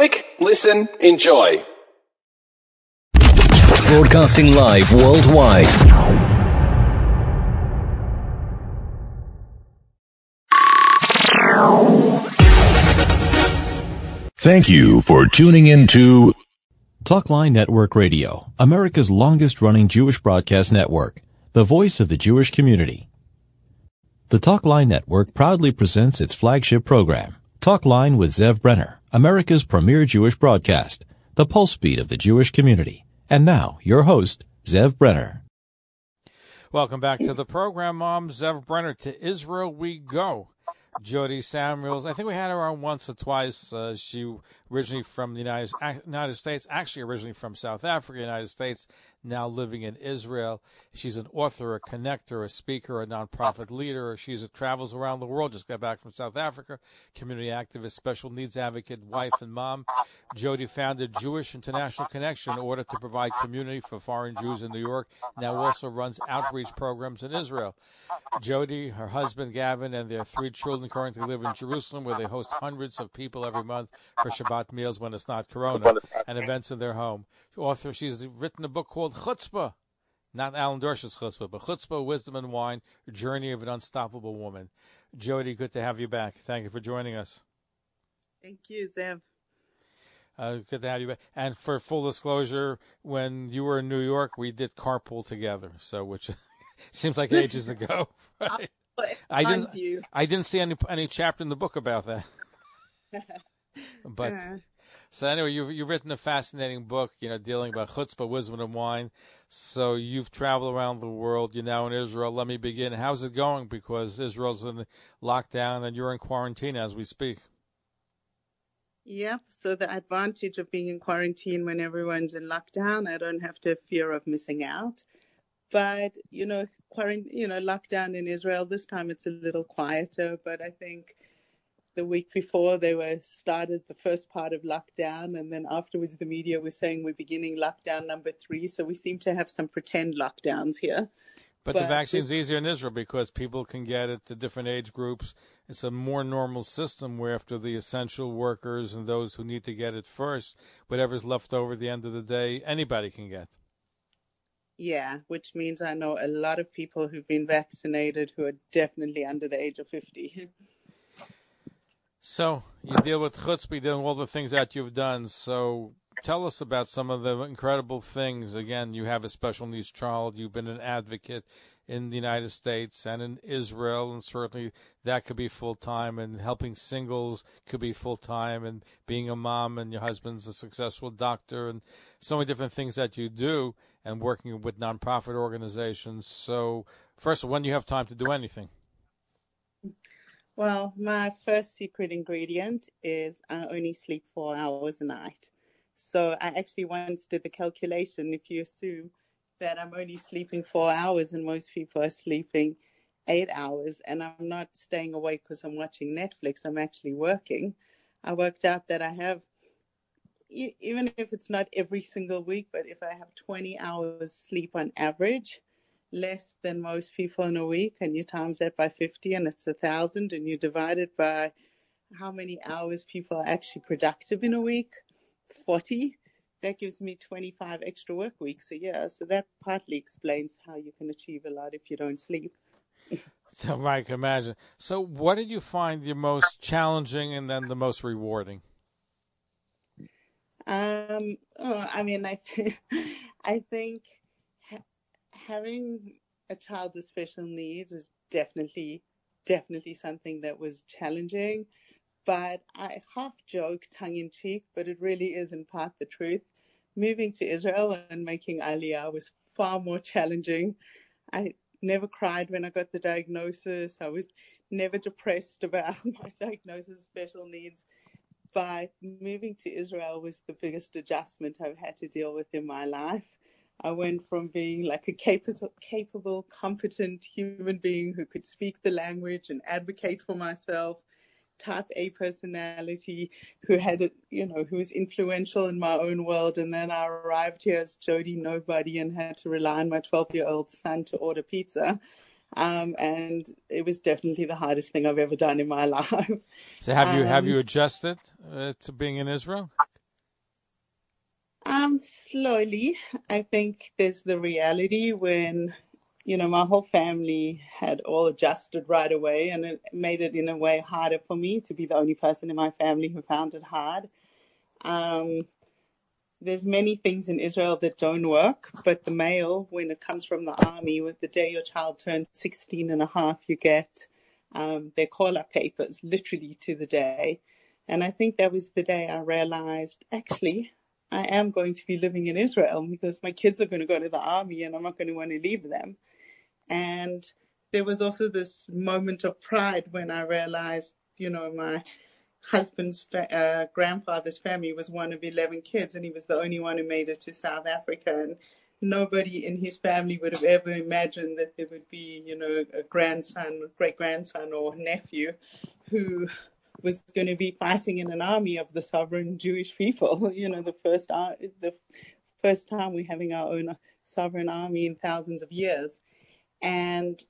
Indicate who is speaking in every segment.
Speaker 1: Click, listen, enjoy.
Speaker 2: Broadcasting live worldwide. Thank you for tuning in to
Speaker 3: Talkline Network Radio, America's longest running Jewish broadcast network, the voice of the Jewish community. The Talkline Network proudly presents its flagship program, Talkline with Zev Brenner, America's premier Jewish broadcast, the pulse beat of the Jewish community. And now, your host, Zev Brenner.
Speaker 4: Welcome back to the program, Mom. Zev Brenner. To Israel we go. Jody Samuels. I think we had her on once or twice. Uh, she originally from the United, United States, actually originally from South Africa, United States, now living in Israel. She's an author, a connector, a speaker, a nonprofit leader. She's a, travels around the world. Just got back from South Africa. Community activist, special needs advocate, wife and mom. Jody founded Jewish International Connection in order to provide community for foreign Jews in New York. Now also runs outreach programs in Israel. Jody, her husband Gavin, and their three children currently live in Jerusalem, where they host hundreds of people every month for Shabbat meals when it's not Corona and events in their home. Author, she's written a book called Chutzpah, not Alan Dershowitz Chutzpah, but Chutzpah, Wisdom and Wine, Journey of an Unstoppable Woman. Jody, good to have you back. Thank you for joining us.
Speaker 5: Thank you, Zev.
Speaker 4: Uh, good to have you back. And for full disclosure, when you were in New York, we did carpool together. So, which seems like ages ago. Right? I didn't.
Speaker 5: You.
Speaker 4: I didn't see any any chapter in the book about that. but so anyway, you've you've written a fascinating book, you know, dealing about chutzpah, wisdom, and wine. So you've traveled around the world. You're now in Israel. Let me begin. How's it going? Because Israel's in lockdown and you're in quarantine as we speak.
Speaker 5: Yep. So the advantage of being in quarantine when everyone's in lockdown, I don't have to fear of missing out. But you know, quarantine, you know, lockdown in Israel this time it's a little quieter. But I think the week before they were started the first part of lockdown and then afterwards the media was saying we're beginning lockdown number three so we seem to have some pretend lockdowns here
Speaker 4: but, but the vaccine's is easier in Israel because people can get it to different age groups. It's a more normal system where after the essential workers and those who need to get it first, whatever's left over at the end of the day, anybody can get.
Speaker 5: Yeah, which means I know a lot of people who've been vaccinated who are definitely under the age of 50.
Speaker 4: So you deal with chutzpah, dealing all the things that you've done. So tell us about some of the incredible things. Again, you have a special needs child. You've been an advocate in the United States and in Israel, and certainly that could be full time. And helping singles could be full time. And being a mom, and your husband's a successful doctor, and so many different things that you do, and working with nonprofit organizations. So, first, when do you have time to do anything?
Speaker 5: Well, my first secret ingredient is I only sleep four hours a night. So I actually once did the calculation. If you assume that I'm only sleeping four hours and most people are sleeping eight hours, and I'm not staying awake because I'm watching Netflix, I'm actually working. I worked out that I have, even if it's not every single week, but if I have 20 hours sleep on average, less than most people in a week and you times that by 50 and it's a thousand and you divide it by how many hours people are actually productive in a week 40 that gives me 25 extra work weeks a year. So that partly explains how you can achieve a lot if you don't sleep.
Speaker 4: So i can imagine. So what did you find the most challenging and then the most rewarding?
Speaker 5: Um oh, i mean i th- i think having a child with special needs was definitely definitely something that was challenging. But i half joke tongue in cheek but it really is in part the truth. Moving to israel and making aliyah was far more challenging. I never cried when i got the diagnosis. I was never depressed about my diagnosis special needs. But moving to israel was the biggest adjustment i've had to deal with in my life I went from being like a capable, capable, competent human being who could speak the language and advocate for myself, type A personality, who had, a, you know, who was influential in my own world. And then I arrived here as Jody Nobody and had to rely on my 12 year old son to order pizza. Um, and it was definitely the hardest thing I've ever done in my life.
Speaker 4: So have you um, have you adjusted uh, to being in Israel?
Speaker 5: Um, slowly. I think there's the reality when, you know, my whole family had all adjusted right away, and it made it in a way harder for me to be the only person in my family who found it hard. Um, there's many things in Israel that don't work, but the mail, when it comes from the army, with the day your child turns 16 and a half, you get um, their call up papers literally to the day. And I think that was the day I realized actually I am going to be living in Israel because my kids are going to go to the army and I'm not going to want to leave them. And there was also this moment of pride when I realized, you know, my husband's uh, grandfather's family was one of 11 kids and he was the only one who made it to South Africa. And nobody in his family would have ever imagined that there would be, you know, a grandson, great grandson, or nephew who was going to be fighting in an army of the sovereign Jewish people. You know, the first uh, the first time we're having our own sovereign army in thousands of years, and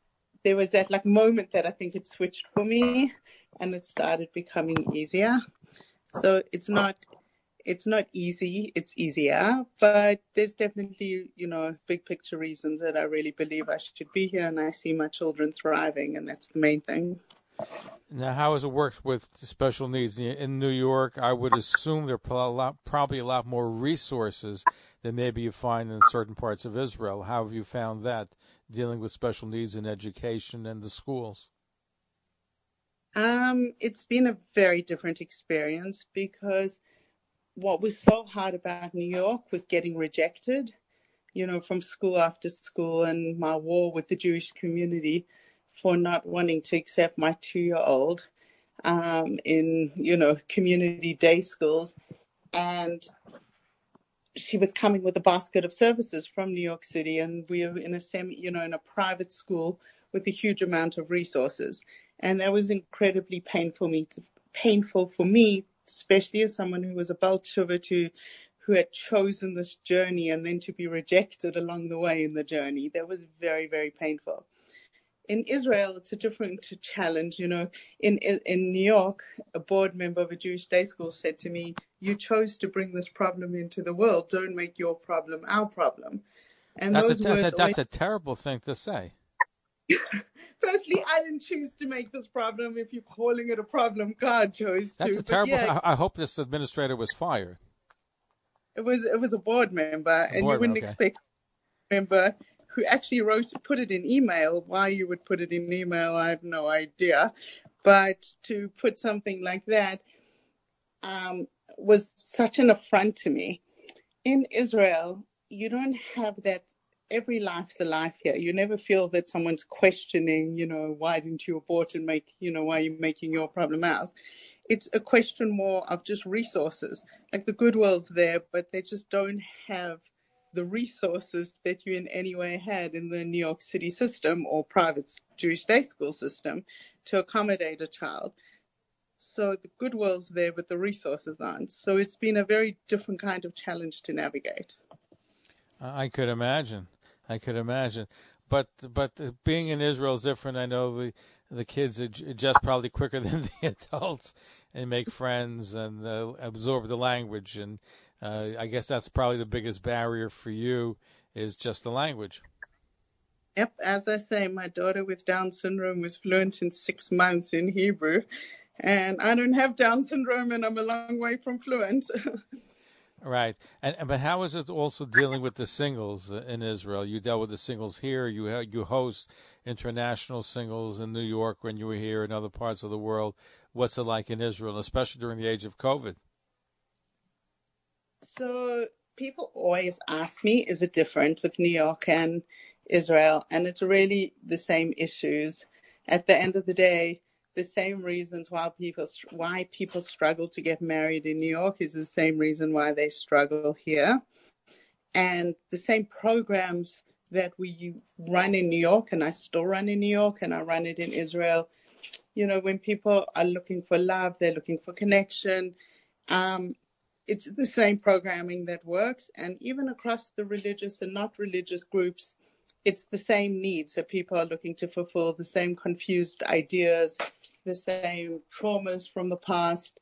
Speaker 5: there was that like moment that I think it switched for me, and it started becoming easier. So it's not it's not easy, it's easier, but there's definitely, you know, big picture reasons that I really believe I should be here and I see my children thriving, and that's the main thing.
Speaker 4: Now, how has it worked with special needs in New York? I would assume there are probably a lot more resources than maybe you find in certain parts of Israel. How have you found that dealing with special needs in education and the schools?
Speaker 5: Um, it's been a very different experience because what was so hard about New York was getting rejected, you know, from school after school and my war with the Jewish community for not wanting to accept my two year old um, in, you know, community day schools. And she was coming with a basket of services from New York City, and we were in a semi, you know, in a private school with a huge amount of resources, and that was incredibly painful me, to, painful for me, especially as someone who was a Baal to, who had chosen this journey, and then to be rejected along the way in the journey. That was very, very painful in Israel, it's a different challenge. You know, in in New York, a board member of a Jewish day school said to me, "You chose to bring this problem into the world. Don't make your problem our problem."
Speaker 4: And that's those a, words that's, a, that's a terrible thing to say.
Speaker 5: Firstly, I didn't choose to make this problem. If you're calling it a problem, God chose
Speaker 4: to. That's
Speaker 5: a
Speaker 4: terrible. Yeah, I, I hope this administrator was fired.
Speaker 5: It was it was a board member, a and board you wouldn't okay. expect member who actually wrote put it in email. Why you would put it in email, I have no idea. But to put something like that um, was such an affront to me. In Israel, you don't have that. Every life's a life here. You never feel that someone's questioning, you know, why didn't you abort and make, you know, why are you making your problem ours? It's a question more of just resources. Like the goodwill's there, but they just don't have the resources that you in any way had in the New York City system or private Jewish day school system to accommodate a child. So the goodwill's there, but the resources aren't. So it's been a very different kind of challenge to navigate.
Speaker 4: I could imagine. I could imagine. But but being in Israel is different. I know the the kids adjust probably quicker than the adults and make friends and uh, absorb the language and uh, I guess that's probably the biggest barrier for you is just the language.
Speaker 5: Yep, as I say, my daughter with Down syndrome was fluent in six months in Hebrew, and I don't have Down syndrome, and I'm a long way from fluent.
Speaker 4: right, and but how is it also dealing with the singles in Israel? You dealt with the singles here. You you host international singles in New York when you were here in other parts of the world. What's it like in Israel, especially during the age of COVID?
Speaker 5: So people always ask me, is it different with New York and Israel? And it's really the same issues. At the end of the day, the same reasons why people why people struggle to get married in New York is the same reason why they struggle here. And the same programs that we run in New York and I still run in New York and I run it in Israel. You know, when people are looking for love, they're looking for connection. Um, it's the same programming that works. And even across the religious and not religious groups, it's the same needs that people are looking to fulfill, the same confused ideas, the same traumas from the past.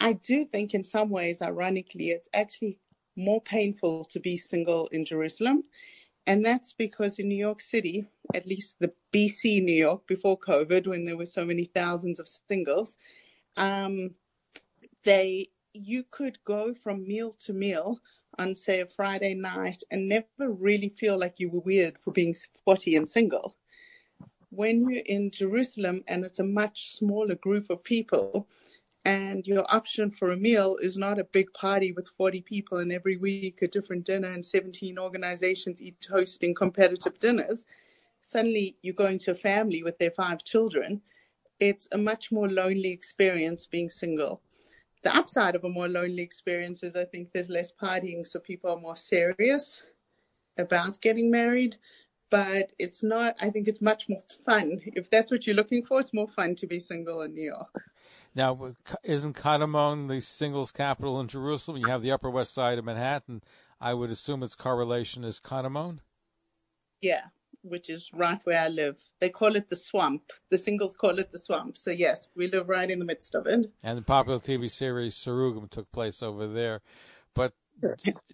Speaker 5: I do think, in some ways, ironically, it's actually more painful to be single in Jerusalem. And that's because in New York City, at least the BC New York before COVID, when there were so many thousands of singles, um, they you could go from meal to meal on say a Friday night and never really feel like you were weird for being 40 and single. When you're in Jerusalem and it's a much smaller group of people, and your option for a meal is not a big party with 40 people and every week a different dinner and 17 organizations each hosting competitive dinners, suddenly you go into a family with their five children. It's a much more lonely experience being single. The upside of a more lonely experience is I think there's less partying, so people are more serious about getting married. But it's not, I think it's much more fun. If that's what you're looking for, it's more fun to be single in New York.
Speaker 4: Now, isn't Katamon the singles capital in Jerusalem? You have the Upper West Side of Manhattan. I would assume its correlation is Katamon.
Speaker 5: Yeah, which is right where I live. They call it the swamp. The singles call it the swamp. So yes, we live right in the midst of it.
Speaker 4: And the popular TV series Srugim took place over there. But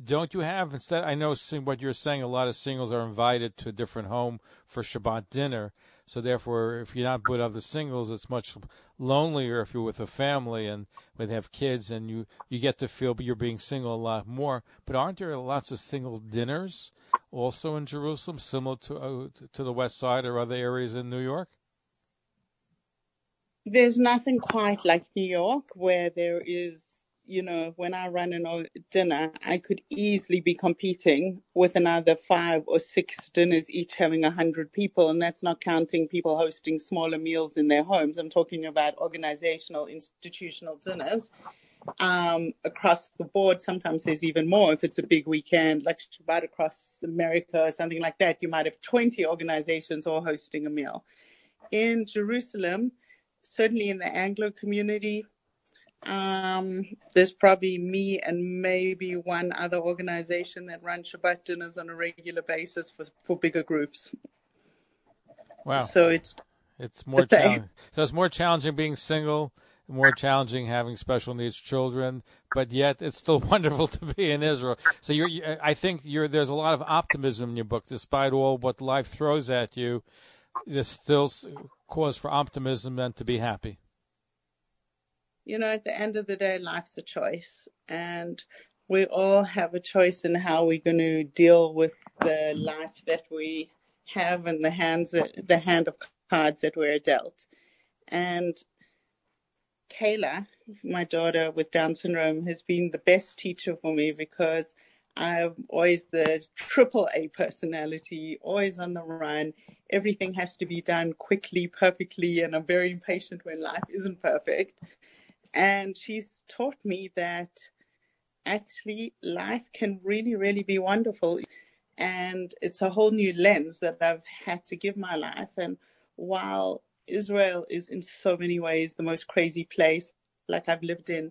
Speaker 4: don't you have instead? I know what you're saying. A lot of singles are invited to a different home for Shabbat dinner. So therefore, if you're not with other singles, it's much lonelier if you're with a family and would have kids, and you you get to feel you're being single a lot more. But aren't there lots of single dinners also in Jerusalem, similar to uh, to the West Side or other areas in New York?
Speaker 5: There's nothing quite like New York, where there is you know, when I run a dinner, I could easily be competing with another five or six dinners, each having a hundred people, and that's not counting people hosting smaller meals in their homes. I'm talking about organizational, institutional dinners um, across the board. Sometimes there's even more if it's a big weekend, like Shabbat across America or something like that. You might have 20 organizations all hosting a meal. In Jerusalem, certainly in the Anglo community, um, there's probably me and maybe one other organization that run Shabbat dinners on a regular basis for for bigger groups.
Speaker 4: Wow!
Speaker 5: So it's
Speaker 4: it's more challenging. So it's more challenging being single, more challenging having special needs children, but yet it's still wonderful to be in Israel. So you're, I think you're, there's a lot of optimism in your book, despite all what life throws at you. There's still cause for optimism and to be happy
Speaker 5: you know, at the end of the day, life's a choice. And we all have a choice in how we're going to deal with the life that we have and the hands that, the hand of cards that we're dealt. And Kayla, my daughter with Down syndrome, has been the best teacher for me because I'm always the triple A personality, always on the run. Everything has to be done quickly, perfectly, and I'm very impatient when life isn't perfect. And she's taught me that actually life can really, really be wonderful. And it's a whole new lens that I've had to give my life. And while Israel is in so many ways the most crazy place, like I've lived in,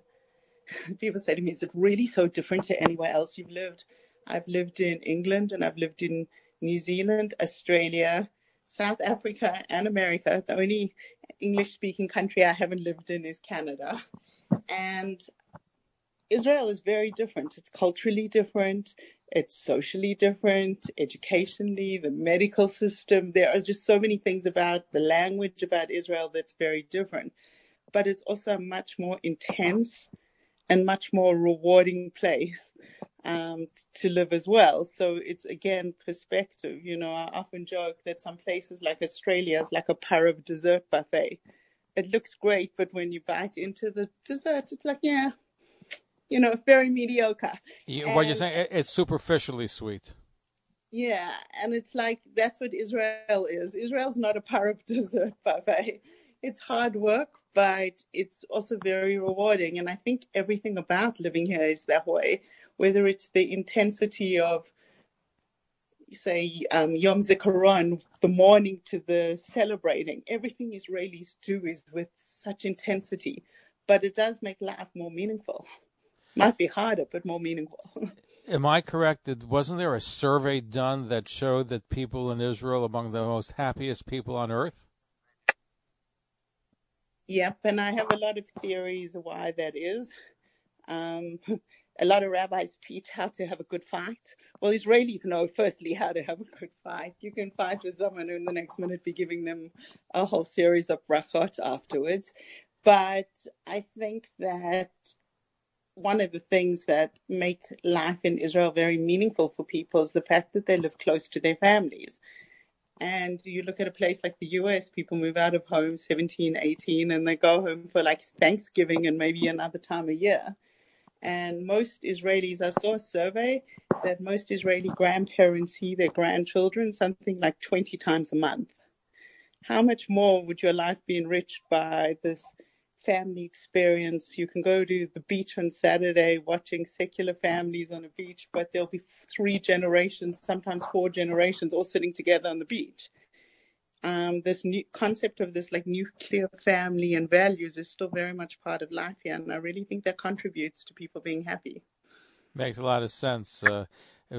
Speaker 5: people say to me, is it really so different to anywhere else you've lived? I've lived in England and I've lived in New Zealand, Australia, South Africa, and America. The only English speaking country I haven't lived in is Canada. And Israel is very different. It's culturally different. It's socially different, educationally, the medical system. There are just so many things about the language about Israel that's very different. But it's also a much more intense and much more rewarding place um, to live as well. So it's again perspective. You know, I often joke that some places like Australia is like a Pareve dessert buffet. It looks great, but when you bite into the dessert, it's like, yeah, you know, very mediocre.
Speaker 4: Yeah, what you're saying, it's superficially sweet.
Speaker 5: Yeah, and it's like that's what Israel is. Israel's not a Pareve dessert buffet. It's hard work, but it's also very rewarding. And I think everything about living here is that way whether it's the intensity of, say, um, Yom Zikaron, the mourning to the celebrating. Everything Israelis do is with such intensity, but it does make life more meaningful. Might be harder, but more meaningful.
Speaker 4: Am I correct? Wasn't there a survey done that showed that people in Israel among the most happiest people on earth?
Speaker 5: Yep, and I have a lot of theories why that is. Um, a lot of rabbis teach how to have a good fight. Well, Israelis know firstly how to have a good fight. You can fight with someone and the next minute be giving them a whole series of brachot afterwards. But I think that one of the things that make life in Israel very meaningful for people is the fact that they live close to their families. And you look at a place like the US, people move out of home 17, 18, and they go home for like Thanksgiving and maybe another time a year. And most Israelis, I saw a survey that most Israeli grandparents see their grandchildren something like 20 times a month. How much more would your life be enriched by this family experience? You can go to the beach on Saturday watching secular families on a beach, but there'll be three generations, sometimes four generations, all sitting together on the beach um, this new concept of this like nuclear family and values is still very much part of life here, and I really think that contributes to people being happy.
Speaker 4: Makes a lot of sense. Uh,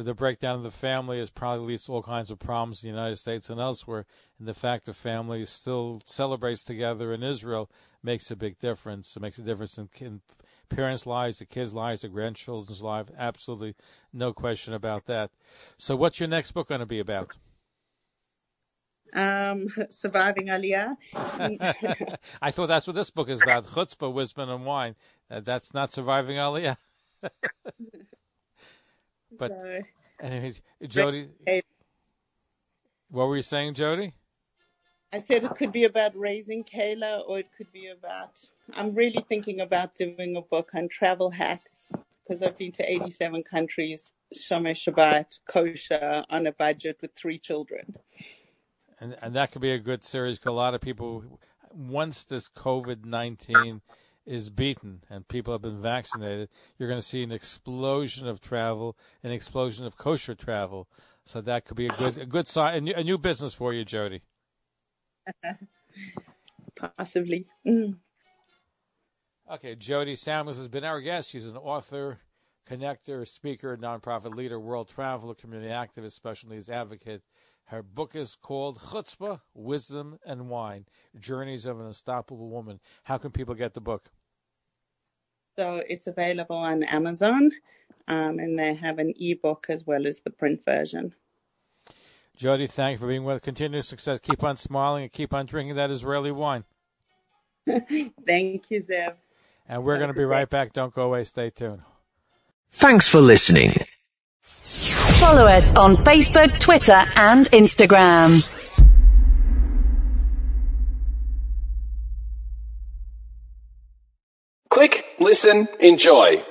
Speaker 4: the breakdown of the family has probably leads to all kinds of problems in the United States and elsewhere. And the fact the family still celebrates together in Israel makes a big difference. It makes a difference in, in parents' lives, the kids' lives, the grandchildren's lives. Absolutely, no question about that. So, what's your next book going to be about?
Speaker 5: um, surviving Aliyah.
Speaker 4: I thought that's what this book is about: chutzpah, wisdom, and wine. Uh, that's not surviving Aliyah. but, anyways, Jody, what were you saying, Jody?
Speaker 5: I said it could be about raising Kayla, or it could be about. I'm really thinking about doing a book on travel hacks because I've been to 87 countries, Shomer Shabbat, kosher, on a budget with three children
Speaker 4: and and that could be a good series because a lot of people, once this COVID nineteen is beaten and people have been vaccinated, you're going to see an explosion of travel, an explosion of kosher travel. So that could be a good a good sign, a new, business for you, Jody.
Speaker 5: Possibly. Mm.
Speaker 4: Okay, Jody Samuels has been our guest. She's an author, connector, speaker, nonprofit leader, world traveler, community activist, special needs advocate. Her book is called Chutzpah, Wisdom, and Wine Journeys of an Unstoppable Woman. How can people get the book?
Speaker 5: So it's available on Amazon, um, and they have an ebook as well as the print version.
Speaker 4: Jody, thank you for being with. Continued success. Keep on smiling and keep on drinking that Israeli wine.
Speaker 5: thank you, Zev.
Speaker 4: And we're going to be right back. Don't go away. Stay tuned.
Speaker 2: Thanks for listening.
Speaker 6: Follow us on Facebook, Twitter, and Instagram.
Speaker 1: Listen, enjoy.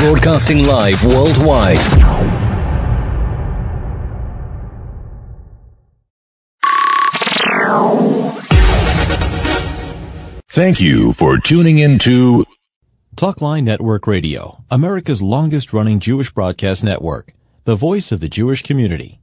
Speaker 2: Broadcasting live worldwide. Thank you for tuning in to
Speaker 3: Talkline Network Radio, America's longest running Jewish broadcast network, the voice of the Jewish community.